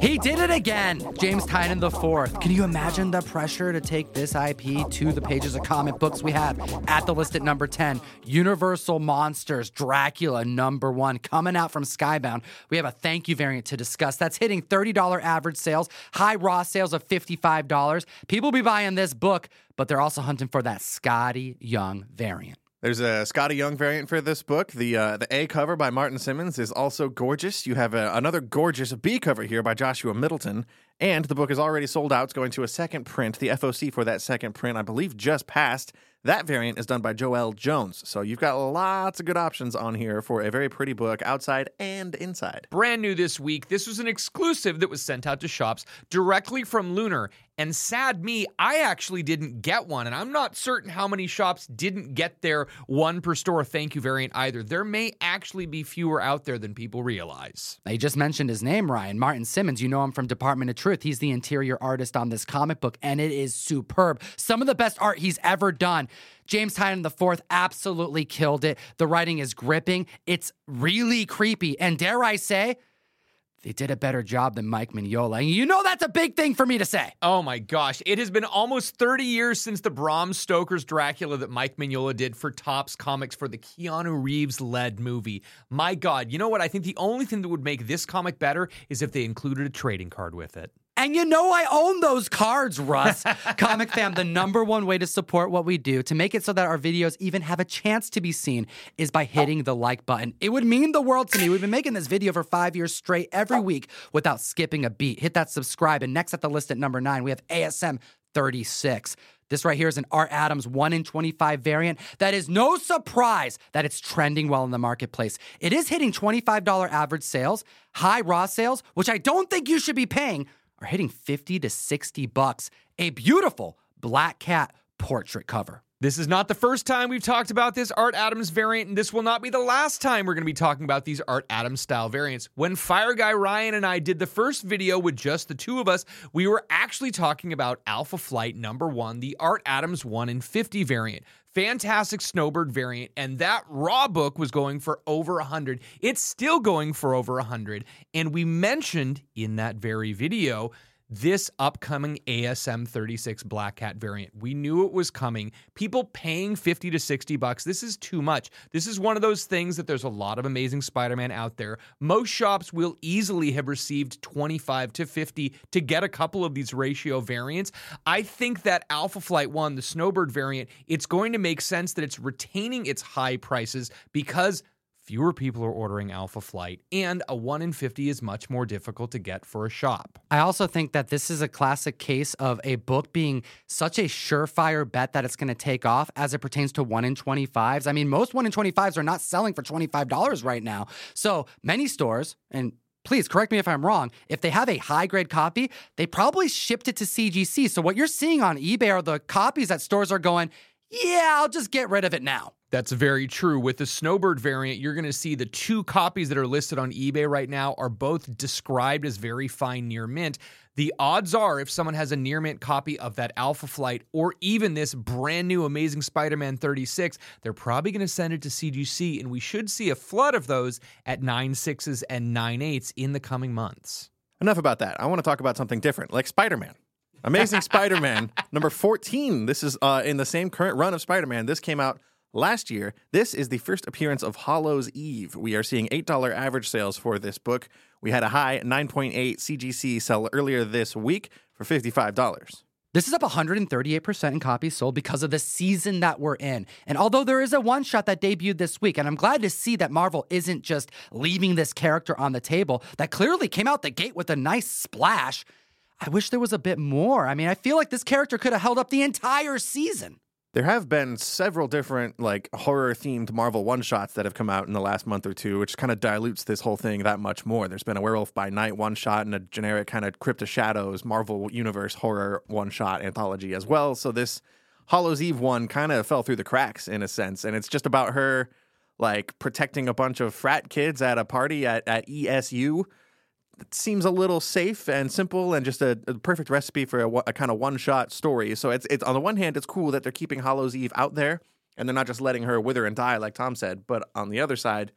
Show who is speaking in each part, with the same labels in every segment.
Speaker 1: He did it again, James Tynion Fourth. Can you imagine the pressure to take this IP to the pages of comic books we have at the list at number 10? Universal Monsters, Dracula, number one, coming out from Skybound. We have a thank you variant to discuss. That's hitting $30 average sales, high raw sales of $55. People be buying this book, but they're also hunting for that Skottie Young variant.
Speaker 2: There's a Skottie Young variant for this book. The uh, the A cover by Martin Simmonds is also gorgeous. You have a, another gorgeous B cover here by Joshua Middleton, and the book is already sold out. It's going to a second print. The FOC for that second print, I believe, just passed. That variant is done by Joel Jones. So you've got lots of good options on here for a very pretty book outside and inside.
Speaker 3: Brand new this week, this was an exclusive that was sent out to shops directly from Lunar. And sad me, I actually didn't get one. And I'm not certain how many shops didn't get their one per store thank you variant either. There may actually be fewer out there than people realize.
Speaker 1: I just mentioned his name, Ryan. Martin Simmonds. You know him from Department of Truth. He's the interior artist on this comic book, and it is superb. Some of the best art he's ever done. James Tynion IV absolutely killed it. The writing is gripping. It's really creepy. And dare I say, they did a better job than Mike Mignola. And you know that's a big thing for me to say.
Speaker 3: Oh my gosh. It has been almost 30 years since the Bram Stoker's Dracula that Mike Mignola did for Topps Comics for the Keanu Reeves led movie. My God, you know what? I think the only thing that would make this comic better is if they included a trading card with it.
Speaker 1: And you know I own those cards, Russ. Comic fam, the number one way to support what we do, to make it so that our videos even have a chance to be seen, is by hitting the like button. It would mean the world to me. We've been making this video for five years straight every week without skipping a beat. Hit that subscribe. And next at the list at number nine, we have ASM 36. This right here is an Art Adams 1 in 25 variant that is no surprise that it's trending well in the marketplace. It is hitting $25 average sales, high raw sales, which I don't think you should be paying are hitting 50 to 60 bucks. A beautiful black cat portrait cover.
Speaker 3: This is not the first time we've talked about this Art Adams variant, and this will not be the last time we're going to be talking about these Art Adams style variants. When Fire Guy Ryan and I did the first video with just the two of us, we were actually talking about Alpha Flight number one, the Art Adams 1 in 50 variant fantastic snowbird variant and that raw book was going for over 100 it's still going for over 100 and we mentioned in that very video this upcoming ASM 36 Black Cat variant. We knew it was coming. People paying 50 to 60 bucks. This is too much. This is one of those things that there's a lot of amazing Spider-Man out there. Most shops will easily have received 25 to 50 to get a couple of these ratio variants. I think that Alpha Flight 1, the Snowbird variant, it's going to make sense that it's retaining its high prices because fewer people are ordering Alpha Flight, and a 1 in 50 is much more difficult to get for a shop.
Speaker 1: I also think that this is a classic case of a book being such a surefire bet that it's going to take off as it pertains to 1 in 25s. I mean, most 1 in 25s are not selling for $25 right now. So many stores, and please correct me if I'm wrong, if they have a high grade copy, they probably shipped it to CGC. So what you're seeing on eBay are the copies that stores are going, yeah, I'll just get rid of it now.
Speaker 3: That's very true. With the Snowbird variant, you're going to see the two copies that are listed on eBay right now are both described as very fine near mint. The odds are, if someone has a near mint copy of that Alpha Flight or even this brand new Amazing Spider Man 36, they're probably going to send it to CGC, and we should see a flood of those at 9 6s and 9 8s in the coming months.
Speaker 2: Enough about that. I want to talk about something different, like Spider Man. Amazing Spider Man, number 14. This is uh, in the same current run of Spider Man. This came out last year. This is the first appearance of Hallows Eve. We are seeing $8 average sales for this book. We had a high 9.8 CGC sell earlier this week for $55.
Speaker 1: This is up 138% in copies sold because of the season that we're in. And although there is a one shot that debuted this week, and I'm glad to see that Marvel isn't just leaving this character on the table, that clearly came out the gate with a nice splash. I wish there was a bit more. I mean, I feel like this character could have held up the entire season.
Speaker 2: There have been several different like horror themed Marvel one shots that have come out in the last month or two, which kind of dilutes this whole thing that much more. There's been a Werewolf by Night one shot and a generic kind of Crypt of Shadows Marvel Universe horror one shot anthology as well. So this Hallows Eve one kind of fell through the cracks in a sense, and it's just about her like protecting a bunch of frat kids at a party at, at ESU it seems a little safe and simple and just a, a perfect recipe for a, a kind of one shot story. So it's it's on the one hand, it's cool that they're keeping Hallows Eve out there and they're not just letting her wither and die like Tom said. But on the other side,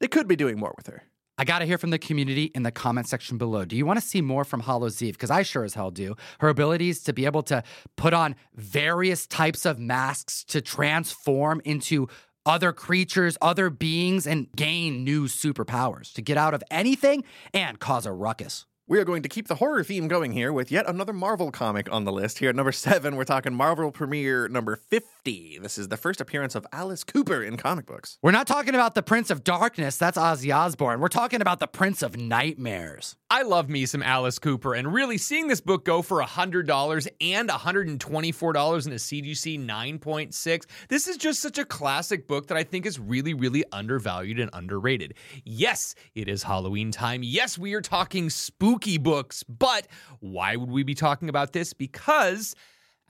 Speaker 2: they could be doing more with her.
Speaker 1: I got to hear from the community in the comment section below. Do you want to see more from Hallows Eve? Because I sure as hell do. Her abilities to be able to put on various types of masks to transform into other creatures, other beings, and gain new superpowers to get out of anything and cause a ruckus.
Speaker 2: We are going to keep the horror theme going here with yet another Marvel comic on the list. Here at number seven, we're talking Marvel premiere number 50. This is the first appearance of Alice Cooper in comic books.
Speaker 1: We're not talking about the Prince of Darkness, that's Ozzy Osbourne. We're talking about the Prince of Nightmares.
Speaker 3: I love me some Alice Cooper, and really seeing this book go for $100 and $124 in a CGC 9.6, this is just such a classic book that I think is really, really undervalued and underrated. Yes, it is Halloween time. Yes, we are talking spooky books, but why would we be talking about this? Because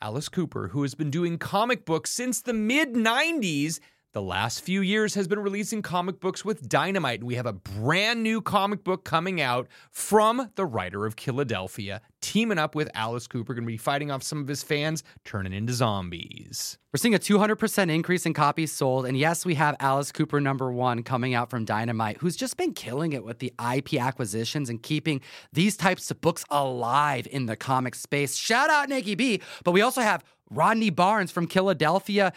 Speaker 3: Alice Cooper, who has been doing comic books since the mid 90s, the last few years has been releasing comic books with Dynamite, we have a brand new comic book coming out from the writer of Killadelphia, teaming up with Alice Cooper, going to be fighting off some of his fans, turning into zombies.
Speaker 1: We're seeing a 200% increase in copies sold. And yes, we have Alice Cooper number one coming out from Dynamite, who's just been killing it with the IP acquisitions and keeping these types of books alive in the comic space. Shout out Nikki B. But we also have Rodney Barnes from Killadelphia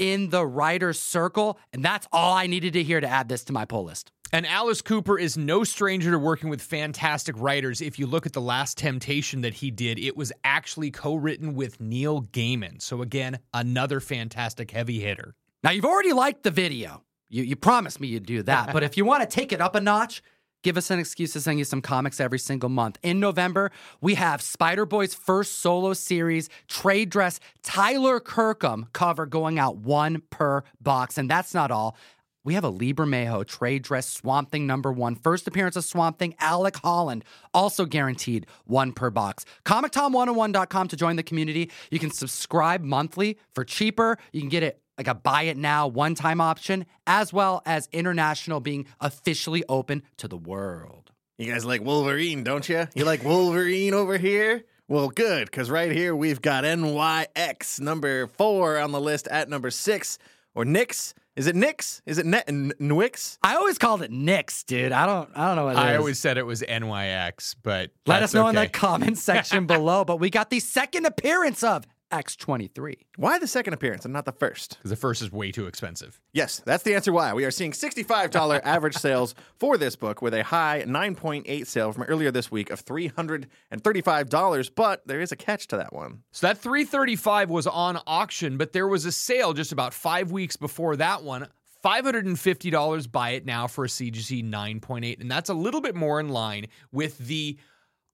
Speaker 1: in the writer's circle. And that's all I needed to hear to add this to my pull list.
Speaker 3: And Alice Cooper is no stranger to working with fantastic writers. If you look at The Last Temptation that he did, it was actually co written with Neil Gaiman. So, again, another fantastic heavy hitter.
Speaker 1: Now, you've already liked the video. You, you promised me you'd do that. but if you want to take it up a notch, give us an excuse to send you some comics every single month. In November, we have Spider Boy's first solo series, Trade Dress, Tyler Kirkham cover going out one per box. And that's not all. We have a Lee Bermejo trade dress Swamp Thing number one. First appearance of Swamp Thing, Alec Holland, also guaranteed one per box. ComicTom101.com to join the community. You can subscribe monthly for cheaper. You can get it like a buy it now one time option, as well as international being officially open to the world.
Speaker 2: You guys like Wolverine, don't you? You like Wolverine over here? Well, good, because right here we've got NYX number four on the list at number six, or Nix. Is it Nix? Is it Net Nwix?
Speaker 1: I always called it Nix, dude. I don't I don't know what it
Speaker 3: I
Speaker 1: is.
Speaker 3: always said it was NYX, but
Speaker 1: Let
Speaker 3: that's
Speaker 1: us know in the comment section below. But we got the second appearance of X23.
Speaker 2: Why the second appearance and not the first?
Speaker 3: Because the first is way too expensive.
Speaker 2: Yes, that's the answer why. We are seeing $65 average sales for this book with a high 9.8 sale from earlier this week of $335, but there is a catch to that one.
Speaker 3: So that 335 was on auction, but there was a sale just about five weeks before that one. $550 buy it now for a CGC 9.8. And that's a little bit more in line with the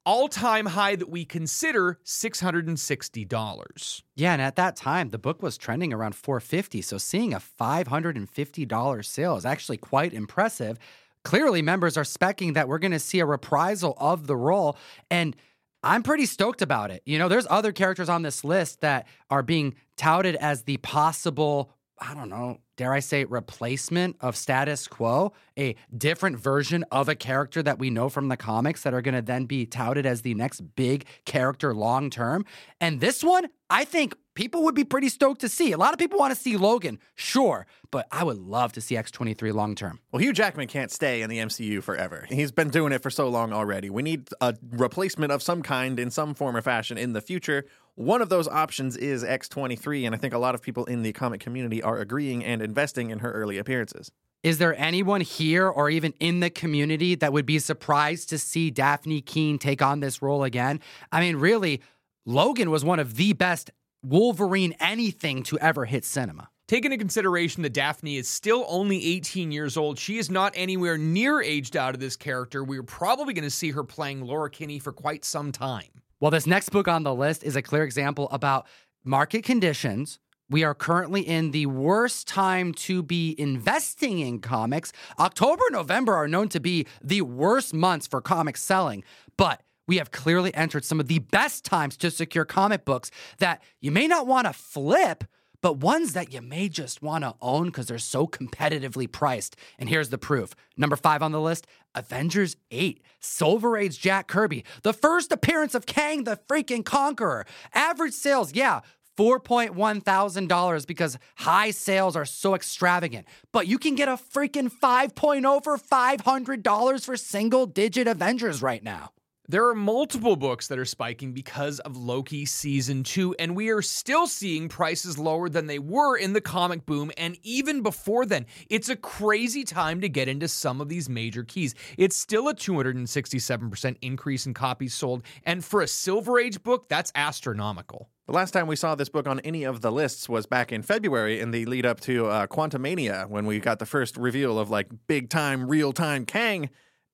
Speaker 3: all time high that we consider $660.
Speaker 1: Yeah, and at that time, the book was trending around 450. So seeing a $550 sale is actually quite impressive. Clearly, members are specking that we're going to see a reprisal of the role. And I'm pretty stoked about it. You know, there's other characters on this list that are being touted as the possible, I don't know, dare I say, replacement of status quo, a different version of a character that we know from the comics that are going to then be touted as the next big character long term. And this one, I think people would be pretty stoked to see. A lot of people want to see Logan, sure, but I would love to see X23 long term.
Speaker 2: Well, Hugh Jackman can't stay in the MCU forever. He's been doing it for so long already. We need a replacement of some kind in some form or fashion in the future. One of those options is X23, and I think a lot of people in the comic community are agreeing and investing in her early appearances.
Speaker 1: Is there anyone here or even in the community that would be surprised to see Dafne Keen take on this role again? I mean, really, Logan was one of the best Wolverine anything to ever hit cinema.
Speaker 3: Take into consideration that Dafne is still only 18 years old. She is not anywhere near aged out of this character. We're probably going to see her playing Laura Kinney for quite some time.
Speaker 1: Well, this next book on the list is a clear example about market conditions. We are currently in the worst time to be investing in comics. October, and November are known to be the worst months for comic selling, but we have clearly entered some of the best times to secure comic books that you may not want to flip, but ones that you may just want to own because they're so competitively priced. And here's the proof. Number five on the list Avengers 8, Silver Age Jack Kirby, the first appearance of Kang the freaking Conqueror. Average sales, yeah. 4.1 thousand dollars because high sales are so extravagant. But you can get a freaking 5.0 for $500 for single digit Avengers right now.
Speaker 3: There are multiple books that are spiking because of Loki season 2, and we are still seeing prices lower than they were in the comic boom and even before then. It's a crazy time to get into some of these major keys. It's still a 267% increase in copies sold, and for a Silver Age book, that's astronomical.
Speaker 2: The last time we saw this book on any of the lists was back in February in the lead up to uh, Quantumania when we got the first reveal of like big time, real time Kang.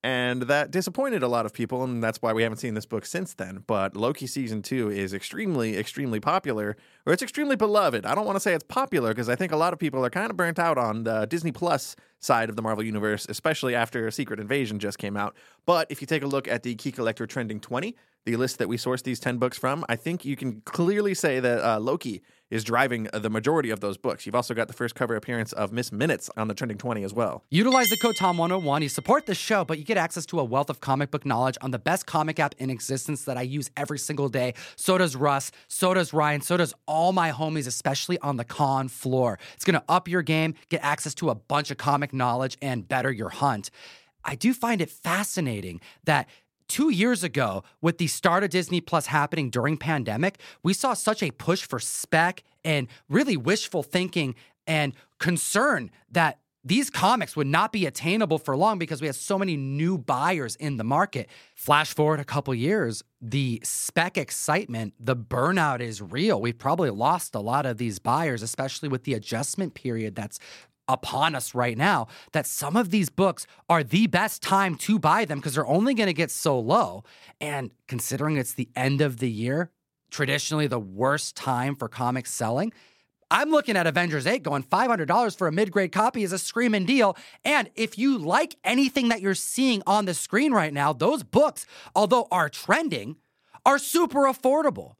Speaker 2: And that disappointed a lot of people, and that's why we haven't seen this book since then. But Loki season two is extremely, extremely popular, or it's extremely beloved. I don't want to say it's popular because I think a lot of people are kind of burnt out on the Disney Plus side of the Marvel Universe, especially after Secret Invasion just came out. But if you take a look at the Key Collector Trending 20, the list that we sourced these 10 books from, I think you can clearly say that uh, Loki is driving the majority of those books. You've also got the first cover appearance of Miss Minutes on the Trending 20 as well.
Speaker 1: Utilize the code TOM101. You support the show, but you get access to a wealth of comic book knowledge on the best comic app in existence that I use every single day. So does Russ, so does Ryan, so does all my homies, especially on the con floor. It's going to up your game, get access to a bunch of comic knowledge, and better your hunt. I do find it fascinating that two years ago, with the start of Disney Plus happening during pandemic, we saw such a push for spec and really wishful thinking and concern that these comics would not be attainable for long because we had so many new buyers in the market. Flash forward a couple years, the spec excitement, the burnout is real. We've probably lost a lot of these buyers, especially with the adjustment period that's upon us right now that some of these books are the best time to buy them because they're only going to get so low. And considering it's the end of the year, traditionally the worst time for comics selling, I'm looking at Avengers 8 going $500 for a mid grade copy is a screaming deal. And if you like anything that you're seeing on the screen right now, those books, although are trending, are super affordable.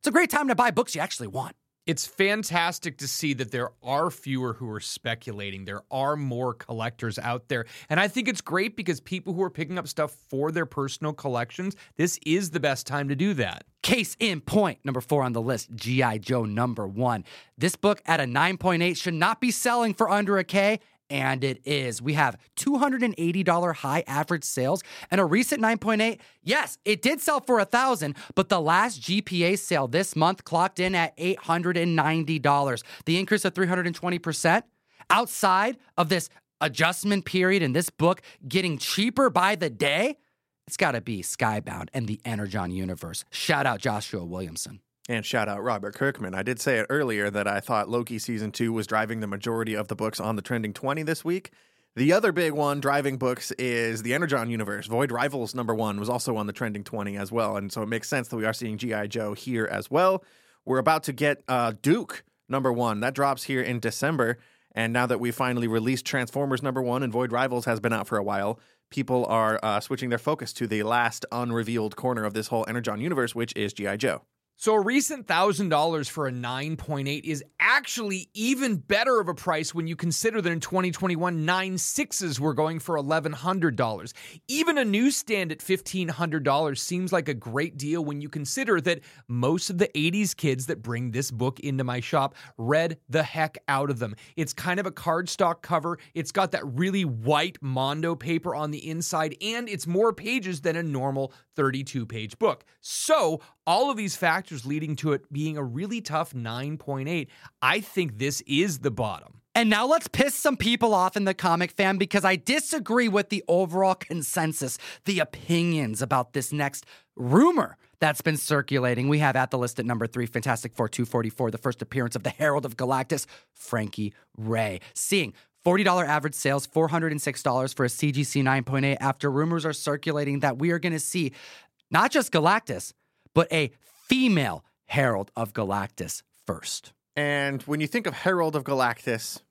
Speaker 1: It's a great time to buy books you actually want
Speaker 3: it's fantastic to see that there are fewer who are speculating. There are more collectors out there. And I think it's great because people who are picking up stuff for their personal collections, this is the best time to do that.
Speaker 1: Case in point, number four on the list, G.I. Joe number one. This book at a 9.8 should not be selling for under a K and it is. We have $280 high average sales and a recent 9.8. Yes, it did sell for a thousand, but the last GPA sale this month clocked in at $890. The increase of 320%. Outside of this adjustment period in this book getting cheaper by the day, it's got to be Skybound and the Energon universe. Shout out Joshua Williamson.
Speaker 2: And shout out Robert Kirkman. I did say it earlier that I thought Loki season two was driving the majority of the books on the trending 20 this week. The other big one driving books is the Energon universe. Void Rivals number one was also on the trending 20 as well. And so it makes sense that we are seeing G.I. Joe here as well. We're about to get uh, Duke number one. That drops here in December. And now that we finally released Transformers number one and Void Rivals has been out for a while, people are uh, switching their focus to the last unrevealed corner of this whole Energon universe, which is G.I. Joe.
Speaker 3: So a recent $1,000 for a 9.8 is actually even better of a price when you consider that in 2021, 9.6s were going for $1,100. Even a newsstand at $1,500 seems like a great deal when you consider that most of the 80s kids that bring this book into my shop read the heck out of them. It's kind of a cardstock cover. It's got that really white Mondo paper on the inside, and it's more pages than a normal 32 page book. So all of these factors leading to it being a really tough 9.8. I think this is the bottom.
Speaker 1: And now let's piss some people off in the comic fan because I disagree with the overall consensus, the opinions about this next rumor that's been circulating. We have at the list at number three, Fantastic Four 244, the first appearance of the Herald of Galactus, Frankie Raye. Seeing $40 average sales, $406 for a CGC 9.8 after rumors are circulating that we are going to see not just Galactus, but a female Herald of Galactus first.
Speaker 2: And when you think of Herald of Galactus,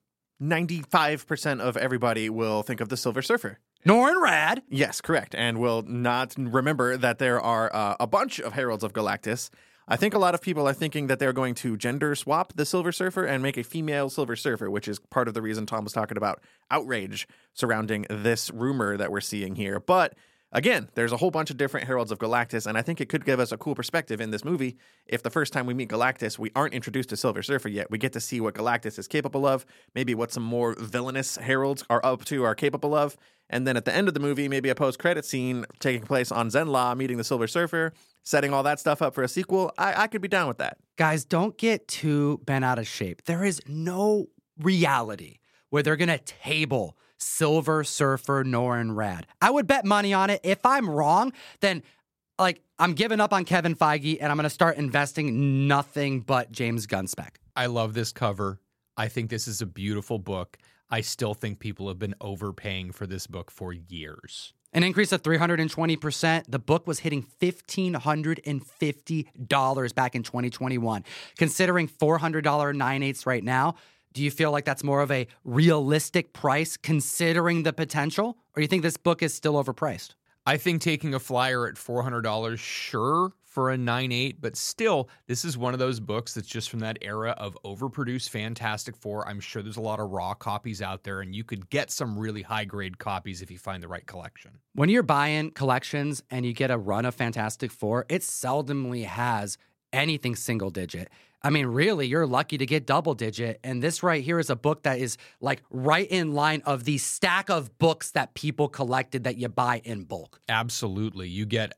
Speaker 2: 95% of everybody will think of the Silver Surfer.
Speaker 1: Norrin Radd.
Speaker 2: Yes, correct. And will not remember that there are uh, a bunch of Heralds of Galactus. I think a lot of people are thinking that they're going to gender swap the Silver Surfer and make a female Silver Surfer, which is part of the reason Tom was talking about outrage surrounding this rumor that we're seeing here. But Again, there's a whole bunch of different Heralds of Galactus, and I think it could give us a cool perspective in this movie. If the first time we meet Galactus, we aren't introduced to Silver Surfer yet, we get to see what Galactus is capable of, maybe what some more villainous Heralds are up to, are capable of. And then at the end of the movie, maybe a post credit scene taking place on Zenn-La meeting the Silver Surfer, setting all that stuff up for a sequel. I, I could be down with that.
Speaker 1: Guys, don't get too bent out of shape. There is no reality where they're going to table Silver Surfer Norrin Radd. I would bet money on it. If I'm wrong, then like I'm giving up on Kevin Feige and I'm going to start investing nothing but James Gunn spec.
Speaker 3: I love this cover. I think this is a beautiful book. I still think people have been overpaying for this book for years.
Speaker 1: An increase of 320%. The book was hitting $1,550 back in 2021. Considering $400 9 eighths right now, do you feel like that's more of a realistic price considering the potential? Or you think this book is still overpriced?
Speaker 3: I think taking a flyer at $400, sure, for a 9.8, but still, this is one of those books that's just from that era of overproduced Fantastic Four. I'm sure there's a lot of raw copies out there, and you could get some really high grade copies if you find the right collection.
Speaker 1: When you're buying collections and you get a run of Fantastic Four, it seldomly has anything single digit. I mean, really, you're lucky to get double digit. And this right here is a book that is like right in line of the stack of books that people collected that you buy in bulk.
Speaker 3: Absolutely. You get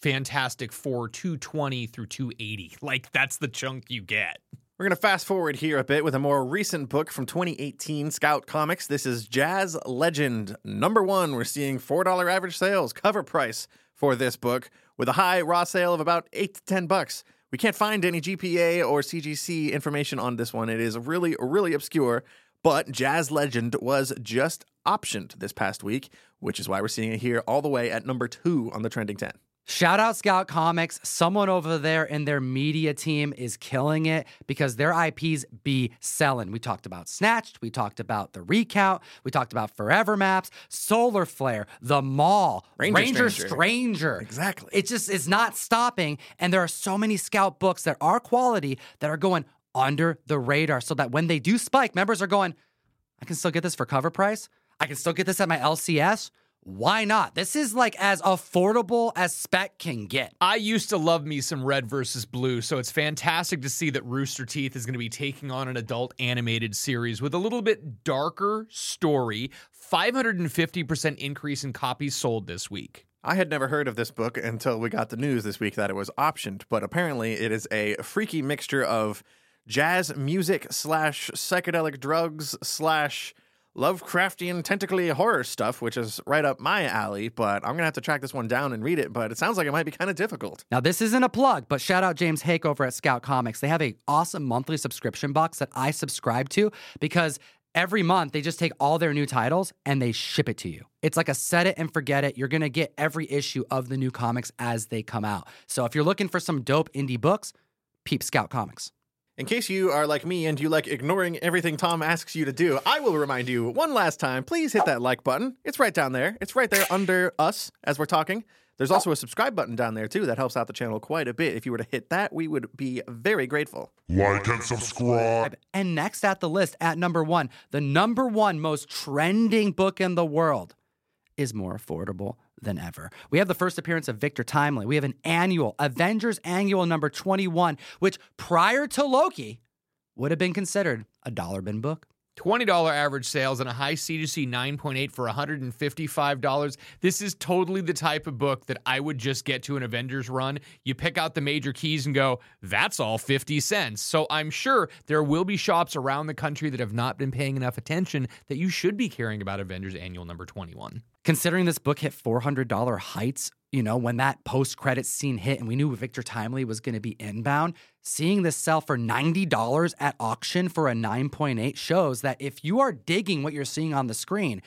Speaker 3: Fantastic Four 220 through 280. Like, that's the chunk you get.
Speaker 2: We're going to fast forward here a bit with a more recent book from 2018 Scout Comics. This is Jazz Legend. Number one, we're seeing $4 average sales, cover price for this book, with a high raw sale of about 8 to 10 bucks. We can't find any GPA or CGC information on this one. It is really, really obscure. But Jazz Legend was just optioned this past week, which is why we're seeing it here all the way at number two on the trending 10.
Speaker 1: Shout out Scout Comics. Someone over there in their media team is killing it because their IPs be selling. We talked about Snatched. We talked about The Recount. We talked about Forever Maps, Solar Flare, The Mall,
Speaker 2: Ranger
Speaker 1: Ranger,
Speaker 2: Stranger.
Speaker 1: Stranger.
Speaker 2: Exactly.
Speaker 1: It just is not stopping. And there are so many Scout books that are quality that are going under the radar so that when they do spike, members are going, I can still get this for cover price. I can still get this at my LCS. Why not? This is like as affordable as spec can get.
Speaker 3: I used to love me some red versus blue, so it's fantastic to see that Rooster Teeth is going to be taking on an adult animated series with a little bit darker story. 550% increase in copies sold this week.
Speaker 2: I had never heard of this book until we got the news this week that it was optioned, but apparently it is a freaky mixture of jazz music slash psychedelic drugs slash Lovecraftian tentacly horror stuff, which is right up my alley, but I'm gonna have to track this one down and read it, but it sounds like it might be kind of difficult.
Speaker 1: Now, this isn't a plug, but shout out James Haick over at Scout Comics. They have a awesome monthly subscription box that I subscribe to because every month they just take all their new titles and they ship it to you. It's like a set it and forget it. You're going to get every issue of the new comics as they come out. So if you're looking for some dope indie books, peep Scout Comics.
Speaker 2: In case you are like me and you like ignoring everything Tom asks you to do, I will remind you one last time please hit that like button. It's right down there. It's right there under us as we're talking. There's also a subscribe button down there too that helps out the channel quite a bit. If you were to hit that, we would be very grateful.
Speaker 4: Like and subscribe.
Speaker 1: And next at the list, at number one, the number one most trending book in the world is more affordable than ever. We have the first appearance of Victor Timely. We have an annual, Avengers Annual number 21, which prior to Loki would have been considered a dollar bin book.
Speaker 3: $20 average sales and a high CGC 9.8 for $155. This is totally the type of book that I would just get to an Avengers run. You pick out the major keys and go, that's all 50 cents. So I'm sure there will be shops around the country that have not been paying enough attention that you should be caring about Avengers Annual number 21.
Speaker 1: Considering this book hit $400 heights, you know, when that post credit scene hit and we knew Victor Timely was going to be inbound, seeing this sell for $90 at auction for a 9.8 shows that if you are digging what you're seeing on the screen,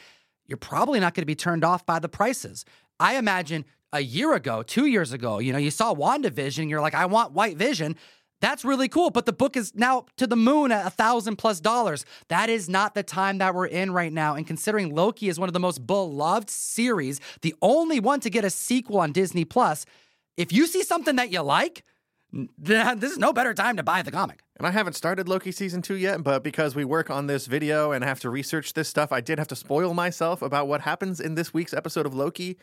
Speaker 1: you're probably not going to be turned off by the prices. I imagine a year ago, two years ago, you know, you saw WandaVision, you're like, I want White Vision. That's really cool, but the book is now to the moon at a thousand plus dollars. That is not the time that we're in right now. And considering Loki is one of the most beloved series, the only one to get a sequel on Disney Plus, if you see something that you like, this is no better time to buy the comic.
Speaker 2: And I haven't started Loki season two yet, but because we work on this video and have to research this stuff, I did have to spoil myself about what happens in this week's episode of Loki.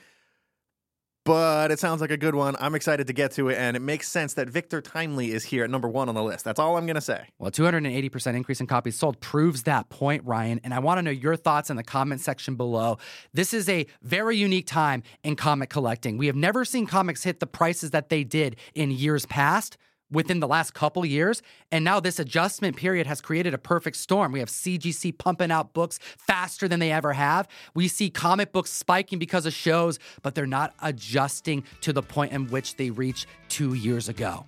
Speaker 2: But it sounds like a good one. I'm excited to get to it, and it makes sense that Victor Timely is here at number one on the list. That's all I'm going to say.
Speaker 1: Well, 280% increase in copies sold proves that point, Ryan. And I want to know your thoughts in the comment section below. This is a very unique time in comic collecting. We have never seen comics hit the prices that they did in years past within the last couple years. And now this adjustment period has created a perfect storm. We have CGC pumping out books faster than they ever have. We see comic books spiking because of shows, but they're not adjusting to the point in which they reached two years ago.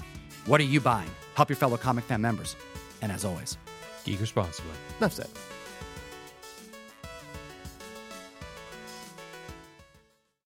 Speaker 1: What are you buying? Help your fellow comic fan members. And as always,
Speaker 3: Geek responsibly.
Speaker 2: Enough said.